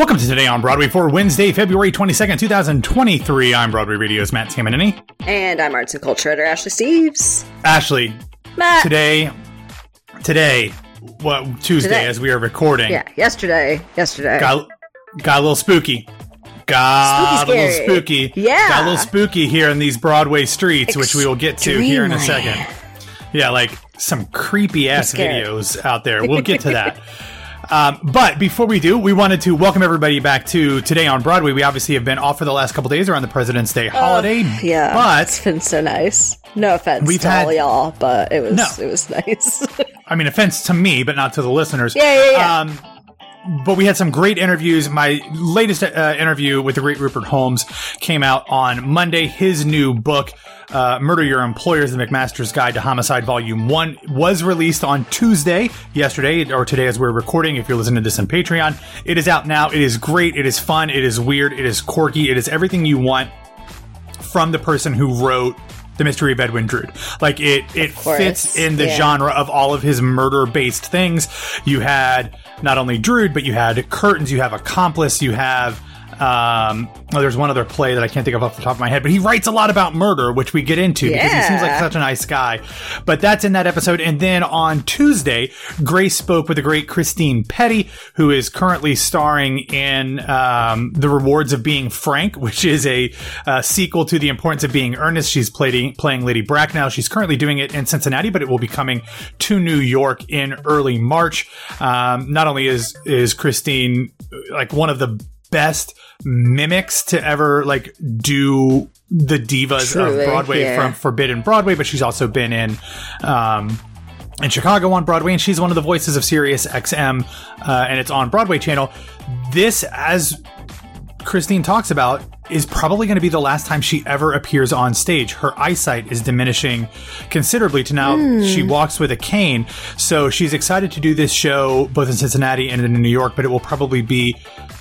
Welcome to Today on Broadway for Wednesday, February 22nd, 2023. I'm Broadway Radio's Matt Tamanini. And I'm arts and culture editor Ashley Steves. Ashley, Matt. today, today, what, Tuesday Today. as we are recording, Yeah, yesterday. Yesterday. got, got a little spooky. Got Spooky a little spooky. Yeah. Got a little spooky here in these Broadway streets, which we will get to here in a second. Yeah, like some creepy ass videos out there. We'll get to that. Um, but before we do, we wanted to welcome everybody back to Today on Broadway. We obviously have been off for the last couple days around the President's Day holiday. Oh, Yeah. But it's been so nice. No offense We've to had- all y'all, but it was No. it was nice. I mean, offense to me, but not to the listeners. Yeah, yeah, yeah. Um, but we had some great interviews. My latest uh, interview with the great Rupert Holmes came out on Monday. His new book, uh, Murder Your Employers, The McMaster's Guide to Homicide, Volume 1, was released on Tuesday, yesterday, or today as we're recording, if you're listening to this on Patreon. It is out now. It is great. It is fun. It is weird. It is quirky. It is everything you want from the person who wrote the mystery of Edwin Drood. Like it, it fits in the yeah. genre of all of his murder-based things. You had not only Drood, but you had Curtains. You have Accomplice. You have. Um, oh, there's one other play that I can't think of off the top of my head, but he writes a lot about murder, which we get into because he seems like such a nice guy. But that's in that episode. And then on Tuesday, Grace spoke with the great Christine Pedi, who is currently starring in um, The Rewards of Being Frank, which is a uh, sequel to The Importance of Being Earnest. She's playing, playing Lady Bracknell. She's currently doing it in Cincinnati, but it will be coming to New York in early March. Um, not only is is Christine like one of the best mimics to ever like do the divas Truly, of Broadway yeah. from Forbidden Broadway, but she's also been in um, in Chicago on Broadway, and she's one of the voices of Sirius XM, uh, and it's on Broadway channel. This, as Christine talks about, is probably going to be the last time she ever appears on stage. Her eyesight is diminishing considerably to now she walks with a cane. So she's excited to do this show both in Cincinnati and in New York, but it will probably be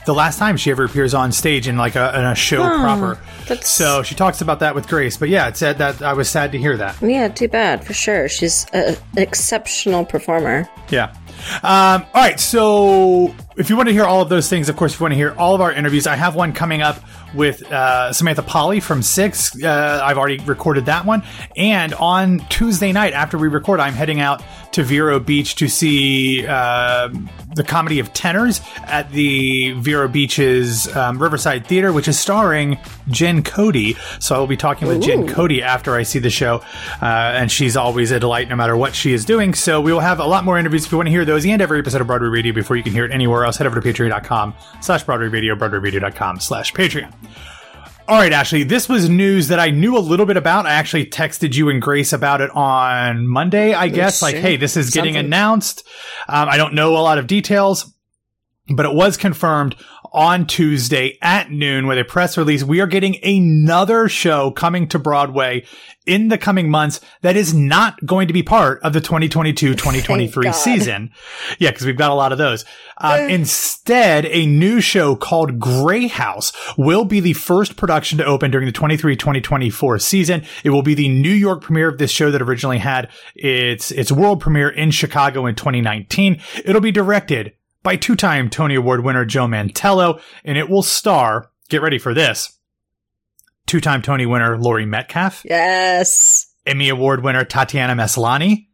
the last time she ever appears on stage in like a, in a show proper. that's- So she talks about that with Grace. But yeah, it said that I was sad to hear that. yeah, too bad for sure. She's a, an exceptional performer. Yeah. Um, all right. So if you want to hear all of those things, of course, if you want to hear all of our interviews, I have one coming up with uh, Samantha Pauly from Six. Uh, I've already recorded that one. And on Tuesday night, after we record, I'm heading out to Vero Beach to see uh, the comedy of tenors at the Vero Beach's um, Riverside Theater, which is starring Jen Cody. So I will be talking with Jen Cody after I see the show. Uh, and she's always a delight no matter what she is doing. So we will have a lot more interviews if you want to hear those and every episode of Broadway Radio before you can hear it anywhere else. Head over to patreon.com slash Broadway Radio, broadwayradio.com slash Patreon. All right, Ashley, this was news that I knew a little bit about. I actually texted you and Grace about it on Monday, I guess. Like, hey, this is getting Something. announced. Um, I don't know a lot of details, but it was confirmed on Tuesday at noon with a press release. We are getting another show coming to Broadway in the coming months that is not going to be part of the 2022-2023 season. Yeah, because we've got a lot of those. Um, instead, a new show called Grey House will be the first production to open during the 23-2024 season. It will be the New York premiere of this show that originally had its its world premiere in Chicago in 2019. It'll be directed by two-time Tony Award winner Joe Mantello, and it will star, get ready for this, two-time Tony winner Laurie Metcalf, Yes. Emmy Award winner Tatiana Maslany,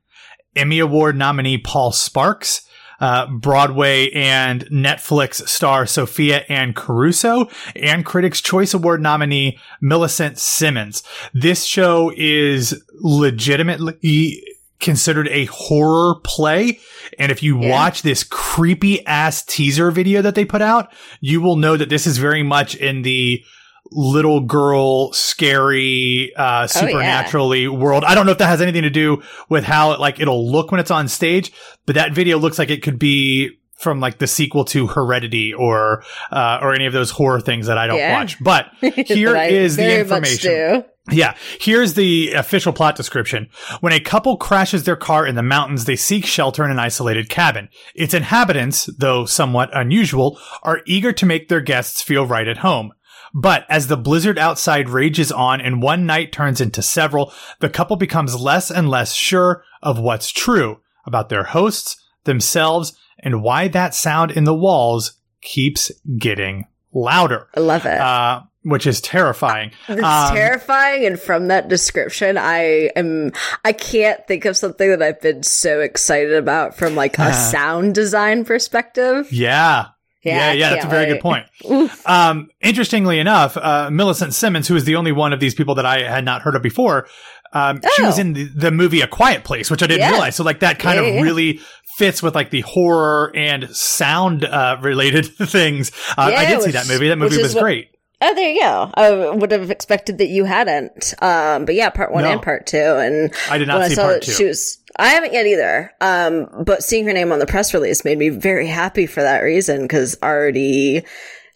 Emmy Award nominee Paul Sparks, uh, Broadway and Netflix star Sophia Ann Caruso, and Critics' Choice Award nominee Millicent Simmonds. This show is legitimately considered a horror play. And if you Yeah. watch this creepy ass teaser video that they put out, you will know that this is very much in the little girl scary uh supernaturally world i don't know if that has anything to do with how it like it'll look when it's on stage but that video looks like it could be from like the sequel to heredity or uh or any of those horror things that i don't Yeah. watch but here is the information. Yeah, here's the official plot description. When a couple crashes their car in the mountains, they seek shelter in an isolated cabin. Its inhabitants, though somewhat unusual, are eager to make their guests feel right at home. But as the blizzard outside rages on and one night turns into several, the couple becomes less and less sure of what's true about their hosts, themselves, and why that sound in the walls keeps getting louder. I love it. Uh, which is terrifying. It's Um, terrifying, and from that description, I am I can't think of something that I've been so excited about from like a sound design perspective. Yeah. Yeah, Yeah, yeah, that's a very wait. good point. Um, interestingly enough, uh, Millicent Simmonds, who is the only one of these people that I had not heard of before, um, she was Oh. in the, the movie A Quiet Place, which I didn't Yeah. realize. So like that kind Yeah, of really fits with like the horror and sound uh, related things. Uh, I Yeah, did see that movie. That movie was what- great. Oh, there you go. I would have expected that you hadn't. Um, but yeah, part one No. and part two. And I did not when see I saw part that two. she was, I haven't yet either. Um, but seeing her name on the press release made me very happy for that reason because Artie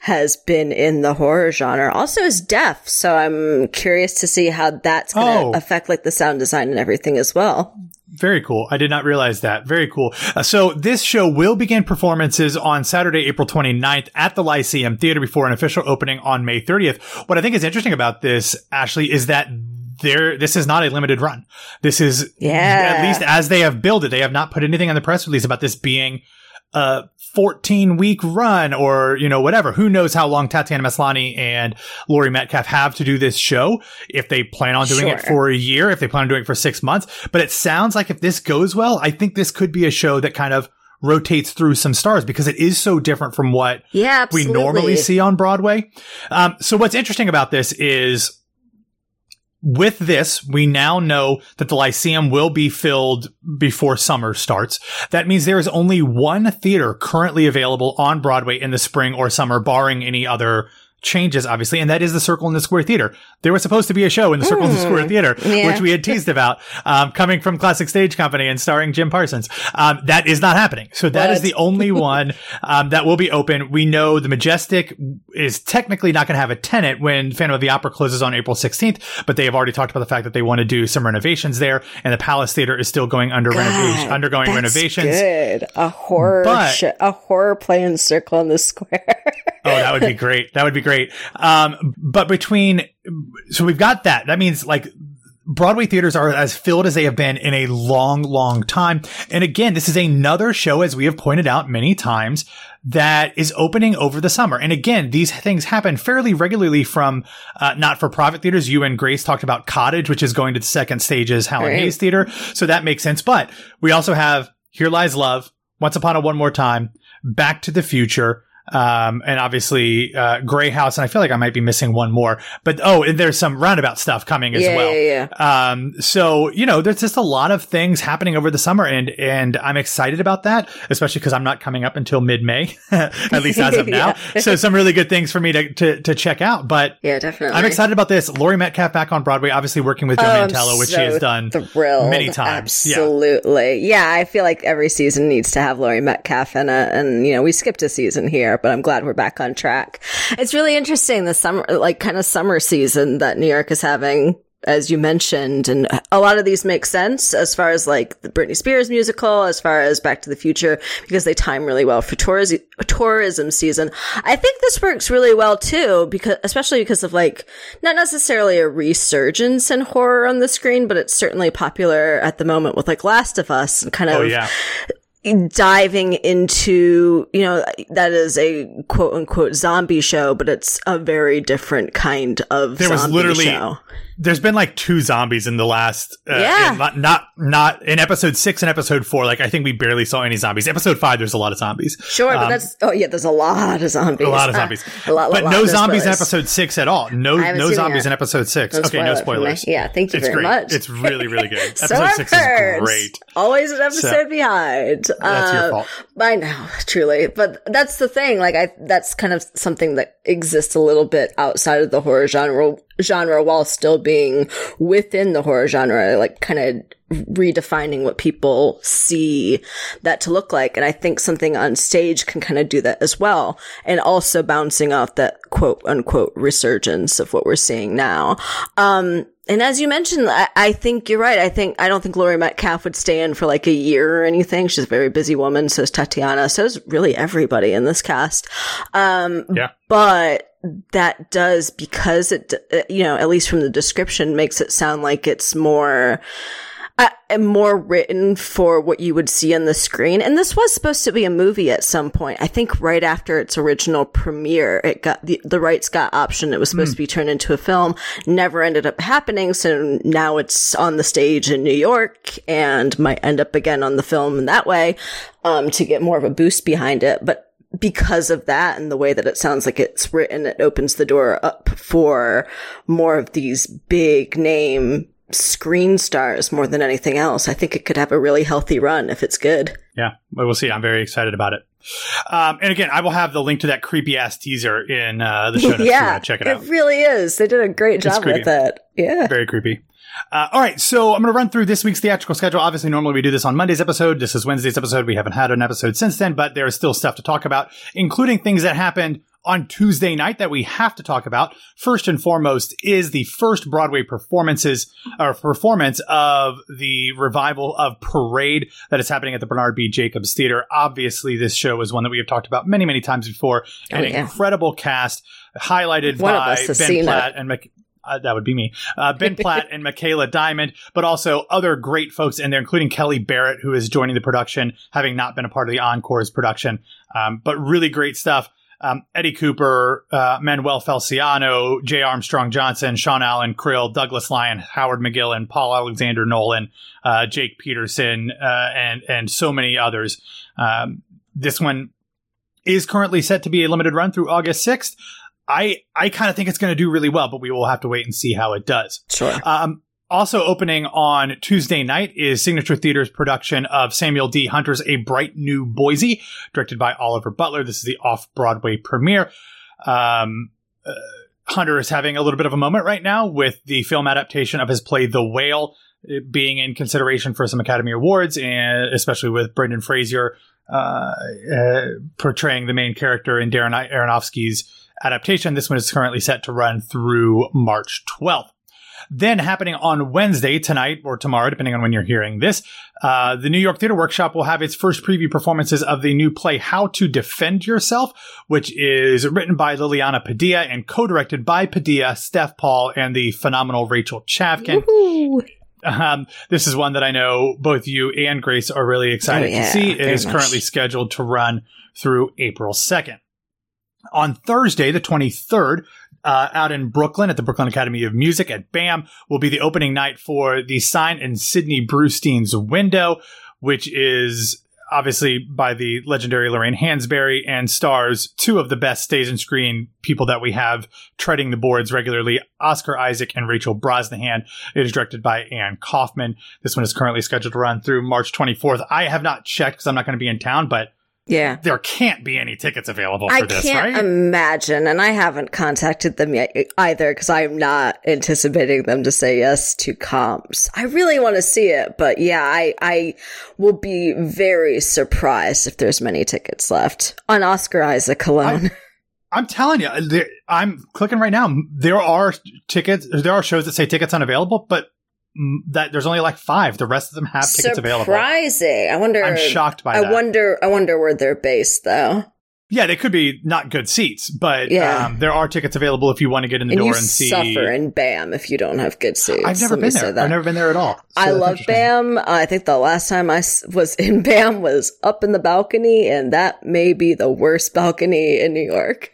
has been in the horror genre. Also is deaf, so I'm curious to see how that's going to Oh. affect like the sound design and everything as well. Very cool. I did not realize that. Very cool. Uh, so this show will begin performances on Saturday, April 29th at the Lyceum Theater before an official opening on May 30th. What I think is interesting about this, Ashley, is that there, this is not a limited run. This is, Yeah. at least as they have built it, they have not put anything on the press release about this being a 14 week run or, you know, whatever. Who knows how long Tatiana Maslany and Laurie Metcalf have to do this show. If they plan on doing it for a year, if they plan on doing it for six months. But it sounds like if this goes well, I think this could be a show that kind of rotates through some stars because it is so different from what Yeah, we normally see on Broadway. Um, so what's interesting about this is with this, we now know that the Lyceum will be filled before summer starts. That means there is only one theater currently available on Broadway in the spring or summer, barring any other changes, obviously, and that is the Circle in the Square Theater. There was supposed to be a show in the Circle in the Square Theater, yeah. which we had teased about, um, coming from Classic Stage Company and starring Jim Parsons. Um, that is not happening. So that is What? the only one um, that will be open. We know the Majestic is technically not going to have a tenant when Phantom of the Opera closes on April 16th, but they have already talked about the fact that they want to do some renovations there, and the Palace Theater is still going under renovation, undergoing renovations. Good. A horror, But- sh- a horror play in Circle in the Square. Oh, that would be great. That would be great. Um, but between, so we've got that. That means like Broadway theaters are as filled as they have been in a long, long time. And again, this is another show, as we have pointed out many times, that is opening over the summer. And again, these things happen fairly regularly from uh, not for profit theaters. You and Grace talked about Cottage, which is going to the second stage's Helen Right. Hayes Theater. So that makes sense. But we also have Here Lies Love, Once Upon a One More Time, Back to the Future, um, and obviously uh, Grey House, and I feel like I might be missing one more. But oh, and there's some roundabout stuff coming as yeah, well. yeah, yeah. Um, so you know, there's just a lot of things happening over the summer, and and I'm excited about that, especially because I'm not coming up until mid-May, at least as of now. so some really good things for me to to, to check out. But Yeah, definitely. I'm excited about this. Laurie Metcalf back on Broadway, obviously working with Joe Oh, Mantello, which she has done thrilled. many times. Yeah. Absolutely. Yeah. I feel like every season needs to have Laurie Metcalf in it. And, you know, we skipped a season here, but I'm glad we're back on track. It's really interesting the summer, like kind of summer season that New York is having. As you mentioned, and a lot of these make sense as far as like the Britney Spears musical, as far as Back to the Future, because they time really well for tourism, tourism season. I think this works really well too, because, especially because of like, not necessarily a resurgence in horror on the screen, but it's certainly popular at the moment with like Last of Us and kind oh, of Oh yeah, diving into, you know, that is a quote unquote zombie show, but it's a very different kind of There was literally- show. There's been like two zombies in the last uh, Yeah. not, not not in episode six and episode four like i think we barely saw any zombies episode five there's a lot of zombies Sure, but Um, that's, oh yeah, there's a lot of zombies. a lot of zombies a lot, but lot, no lot, zombies in episode six at all no no zombies in episode six No okay no spoiler for me. spoilers Yeah, thank you it's very great much. it's really really good So episode six is great Always an episode behind. That's your Uh, fault. I know, truly. But that's the thing. Like, I, that's kind of something that exists a little bit outside of the horror genre, genre while still being within the horror genre, like kind of redefining what people see that to look like. And I think something on stage can kind of do that as well. And also bouncing off that quote unquote resurgence of what we're seeing now. Um, and as you mentioned, I, I think you're right. I think, I don't think Laurie Metcalf would stay in for like a year or anything. She's a very busy woman. So is Tatiana. So is really everybody in this cast. Um, yeah but that does because it, uh, you know, at least from the description makes it sound like it's more, uh, more written for what you would see on the screen. And this was supposed to be a movie at some point. I think right after its original premiere, it got the, the rights got optioned. It was supposed mm. to be turned into a film. Never ended up happening. So now it's on the stage in New York and might end up again on the film in that way, um, to get more of a boost behind it. But because of that and the way that it sounds like it's written, it opens the door up for more of these big name screen stars more than anything else. I think it could have a really healthy run if it's good. Yeah, we'll see. I'm very excited about it. Um, and again, I will have the link to that creepy ass teaser in uh, the show notes. yeah, check it out. It really is. They did a great job with it. Yeah, very creepy. Uh, all right, so I'm going to run through this week's theatrical schedule. Obviously, normally we do this on Monday's episode. This is Wednesday's episode. We haven't had an episode since then, but there is still stuff to talk about, including things that happened on Tuesday night that we have to talk about. First and foremost is the first Broadway performances or performance of the revival of Parade that is happening at the Bernard B. Jacobs Theater. Obviously, this show is one that we have talked about many, many times before. An oh, yeah. incredible cast highlighted one by Ben Platt and Mc- uh, that would be me, uh, Ben Platt and Michaela Diamond, but also other great folks in there, including Kelli Barrett, who is joining the production, having not been a part of the Encore's production. Um, but really great stuff um, Eddie Cooper, uh, Manoel Felciano, Jay Armstrong Johnson, Sean Allen Krill, Douglas Lyon, Howard McGillin, Paul Alexander Nolan, uh, Jake Pedersen, uh, and and so many others. Um, this one is currently set to be a limited run through August sixth. I I kind of think it's going to do really well, but we will have to wait and see how it does. Sure. Um, also opening on Tuesday night is Signature Theater's production of Samuel D. Hunter's A Bright New Boise, directed by Oliver Butler. This is the off-Broadway premiere. Um, uh, Hunter is having a little bit of a moment right now with the film adaptation of his play The Whale being in consideration for some Academy Awards, and especially with Brendan Fraser uh, uh, portraying the main character in Darren Aronofsky's adaptation. This one is currently set to run through March 12th. Then happening on Wednesday, tonight or tomorrow, depending on when you're hearing this, uh, the New York Theater Workshop will have its first preview performances of the new play, How to Defend Yourself, which is written by Liliana Padilla and co-directed by Padilla, Steph Paul, and the phenomenal Rachel Chavkin. Um, this is one that I know both you and Grace are really excited oh, yeah, to see. It is much. currently scheduled to run through April 2nd. On Thursday, the 23rd, uh, out in Brooklyn at the Brooklyn Academy of Music at BAM will be the opening night for the sign in Sidney Brustein's Window, which is obviously by the legendary Lorraine Hansberry and stars two of the best stage and screen people that we have treading the boards regularly, Oscar Isaac and Rachel Brosnahan. It is directed by Anne Kaufman. This one is currently scheduled to run through March 24th. I have not checked because I'm not going to be in town, but yeah. There can't be any tickets available for I this, can't right? imagine, and I haven't contacted them yet either because I'm not anticipating them to say yes to comps. I really want to see it, but yeah, I I will be very surprised if there's many tickets left on Oscar Isaac alone. I, I'm telling you, there, I'm clicking right now. There are tickets. There are shows that say tickets unavailable, but that there's only like five. The rest of them have tickets Surprising. available. Surprising. I wonder. I'm shocked by I that. wonder. I wonder where they're based, though. Yeah, they could be not good seats, but yeah. Um, there are tickets available if you want to get in the and door and see. Suffer and BAM if you don't have good seats. I've never been there. I've never been there at all. So I love BAM. I think the last time I was in BAM was up in the balcony, and that may be the worst balcony in New York.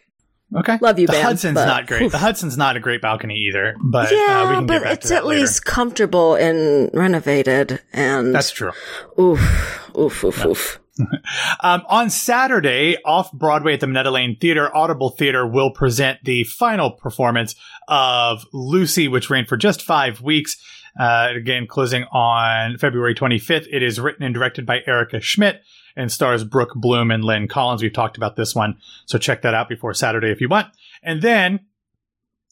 Okay. Love you, the Bam, Hudson's but, not great. The Hudson's not a great balcony either, but yeah, uh, we can but it's at later. least comfortable and renovated. And that's true. Oof, oof, oof, oof. um, on Saturday, off Broadway at the Minetta Lane Theater, Audible Theater will present the final performance of Lucy, which ran for just five weeks. Uh, again, closing on February 25th. It is written and directed by Erica Schmidt and stars Brooke Bloom and Lynn Collins. We've talked about this one, so check that out before Saturday if you want. And then,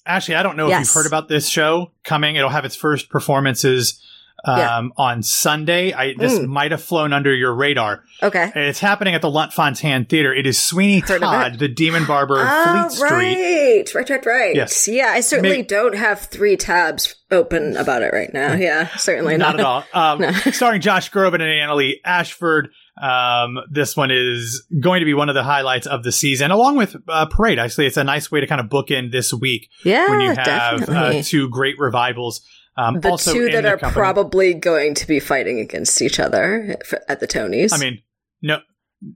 Ashley, I don't know yes. if you've heard about this show coming. It'll have its first performances um, yeah. on Sunday. I, this mm. might have flown under your radar. Okay. It's happening at the Lunt Fontanne Theater. It is Sweeney Heard Todd, the Demon Barber of oh, Fleet Street. Right, right, right, right. Yes. Yeah, I certainly Maybe. don't have three tabs open about it right now. Yeah, certainly not. Not at all. Um, no. starring Josh Groban and Annaleigh Ashford. Um, this one is going to be one of the highlights of the season, along with uh, Parade. Actually, it's a nice way to kind of book in this week yeah, when you have uh, two great revivals Um, The two that are company- probably going to be fighting against each other at the Tonys. I mean, no,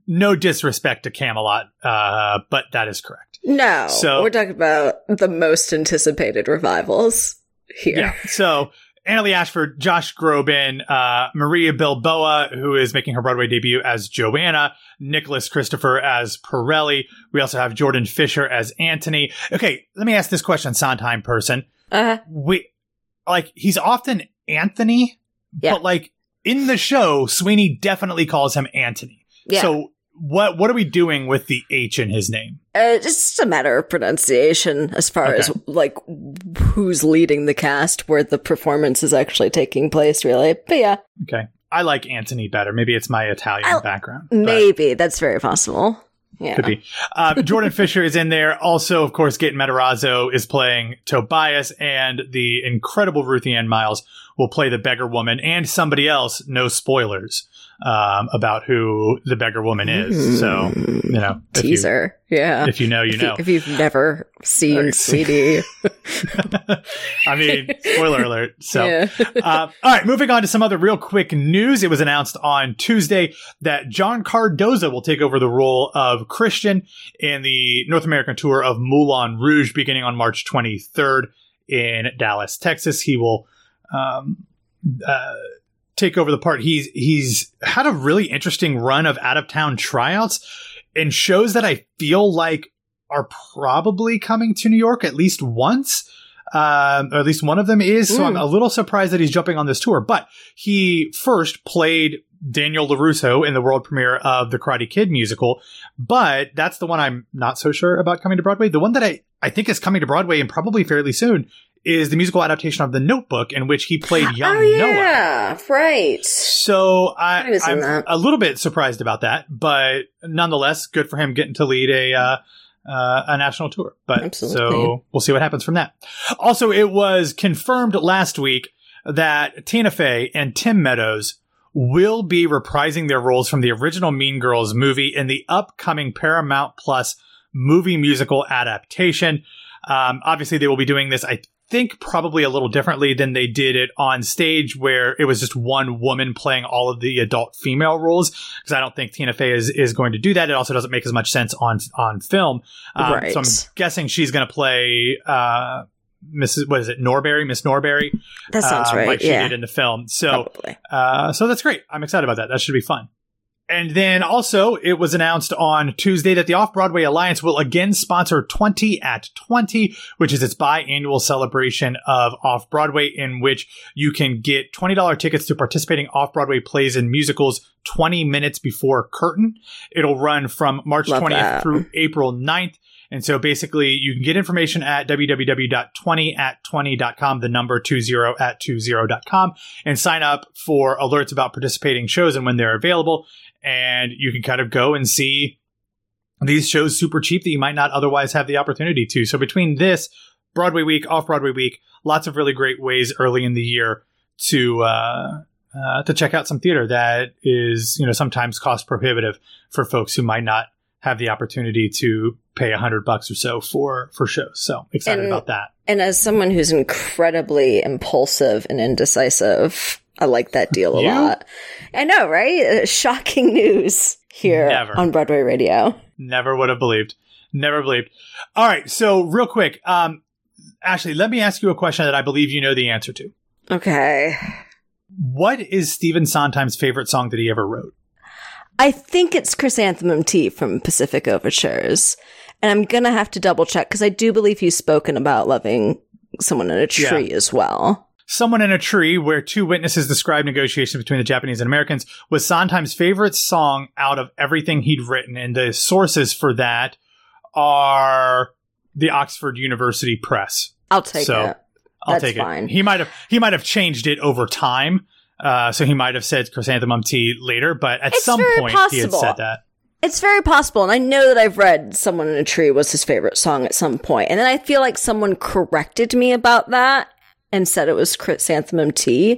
no disrespect to Camelot, uh, but that is correct. no. so- we're talking about the most anticipated revivals here. Yeah. So Annaleigh Ashford, Josh Groban, uh, Maria Bilbao, who is making her Broadway debut as Joanna, Nicholas Christopher as Pirelli. We also have Jordan Fisher as Anthony. Okay, let me ask this question, Sondheim person. Uh-huh. We like he's often Anthony, Yeah. but like in the show, Sweeney definitely calls him Anthony. yeah. So what what are we doing with the H in his name? Uh, it's just a matter of pronunciation as far as like who's leading the cast, where the performance is actually taking place, really. But yeah, Okay. I like Anthony better. Maybe it's my Italian I'll- background. maybe that's very possible. Yeah. Could be. Uh, Jordan Fisher is in there. Also, of course, Gaten Matarazzo is playing Tobias, and the incredible Ruthie Ann Miles will play the beggar woman and somebody else. No spoilers um, about who the beggar woman is. So, you know, if you, Teaser. yeah. if you know, you If, know. if you've never seen. Sweetie. I mean, spoiler alert. So, yeah. uh, all right, moving on to some other real quick news. It was announced on Tuesday that John Cardoza will take over the role of Christian in the North American tour of Moulin Rouge beginning on March 23rd in Dallas, Texas. He will um, uh, take over the part. He's he's had a really interesting run of out of town tryouts and shows that I feel like are probably coming to New York at least once. Um, or at least one of them is. So I'm Mm. a little surprised that he's jumping on this tour. But he first played Daniel LaRusso in the world premiere of the Karate Kid musical. But that's the one I'm not so sure about coming to Broadway. The one that I, I think is coming to Broadway and probably fairly soon is the musical adaptation of The Notebook, in which he played young oh, Noah. yeah. Right. So I, I'm a little bit surprised about that, but nonetheless, good for him getting to lead a uh, uh, a national tour. But Absolutely. so we'll see what happens from that. Also, it was confirmed last week that Tina Fey and Tim Meadows will be reprising their roles from the original Mean Girls movie in the upcoming Paramount Plus movie musical adaptation. Um, obviously, they will be doing this. I think probably a little differently than they did it on stage, where it was just one woman playing all of the adult female roles. Because I don't think Tina Fey is, is going to do that. It also doesn't make as much sense on on film. Um, Right. So I'm guessing she's going to play uh, Mrs. What is it, Norbury, Miss Norbury. That sounds um, right. like she yeah. did in the film. So uh, so that's great. I'm excited about that. That should be fun. And then also, it was announced on Tuesday that the Off Broadway Alliance will again sponsor 20 at 20, which is its biannual celebration of Off Broadway, in which you can get $20 tickets to participating Off Broadway plays and musicals 20 minutes before curtain. It'll run from March Love 20th that. through April 9th. And so basically, you can get information at www.20at20.com, the number 20 at 20.com, and sign up for alerts about participating shows and when they're available. And you can kind of go and see these shows super cheap that you might not otherwise have the opportunity to. So between this, Broadway week, off Broadway week, lots of really great ways early in the year to uh, uh, to check out some theater that is you know sometimes cost prohibitive for folks who might not have the opportunity to pay a hundred bucks or so for for shows. So excited And- about that. And as someone who's incredibly impulsive and indecisive, I like that deal a lot. I know, right? Uh, Shocking news here Never. on Broadway Radio. Never would have believed. Never believed. All right. So real quick, um, Ashley, let me ask you a question that I believe you know the answer to. Okay. What is Stephen Sondheim's favorite song that he ever wrote? I think it's Chrysanthemum Tea from Pacific Overtures. And I'm going to have to double check because I do believe he's spoken about loving someone in a tree as well. Someone in a Tree, where two witnesses describe negotiations between the Japanese and Americans, was Sondheim's favorite song out of everything he'd written. And the sources for that are the Oxford University Press. I'll take So, it. I'll That's take fine. it. He might have he might have changed it over time. Uh, so he might have said chrysanthemum tea later, but at It's some point he had said that. It's very possible, and I know that I've read "Someone in a Tree" was his favorite song at some point, and then I feel like someone corrected me about that, and said it was chrysanthemum tea.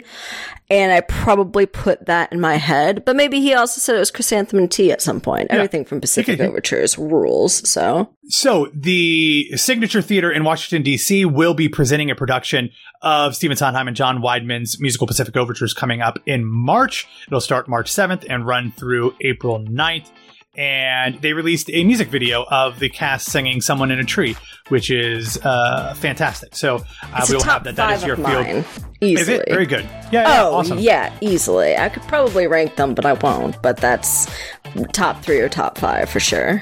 And I probably put that in my head, but maybe he also said it was chrysanthemum tea at some point. Yeah. Everything from Pacific Overtures rules. So So the Signature Theater in Washington D.C. will be presenting a production of Stephen Sondheim and John Weidman's musical Pacific Overtures coming up in March. It'll start March 7th and run through April 9th. And they released a music video of the cast singing "Someone in a Tree," which is uh, fantastic. So uh, we will have that. That is your field. mine. Is Easily. it very good? Yeah, yeah Oh, awesome. yeah, easily. I could probably rank them, but I won't. But that's top three or top five for sure.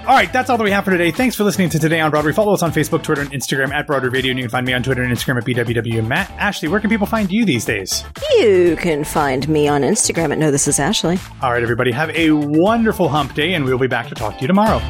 All right, that's all that we have for today. Thanks for listening to Today on Broadway. Follow us on Facebook, Twitter, and Instagram at Broadway Radio, and you can find me on Twitter and Instagram at BWW Matt. Ashley, where can people find you these days? You can find me on Instagram at No This Is Ashley. All right, everybody, have a wonderful hump day, and we'll be back to talk to you tomorrow.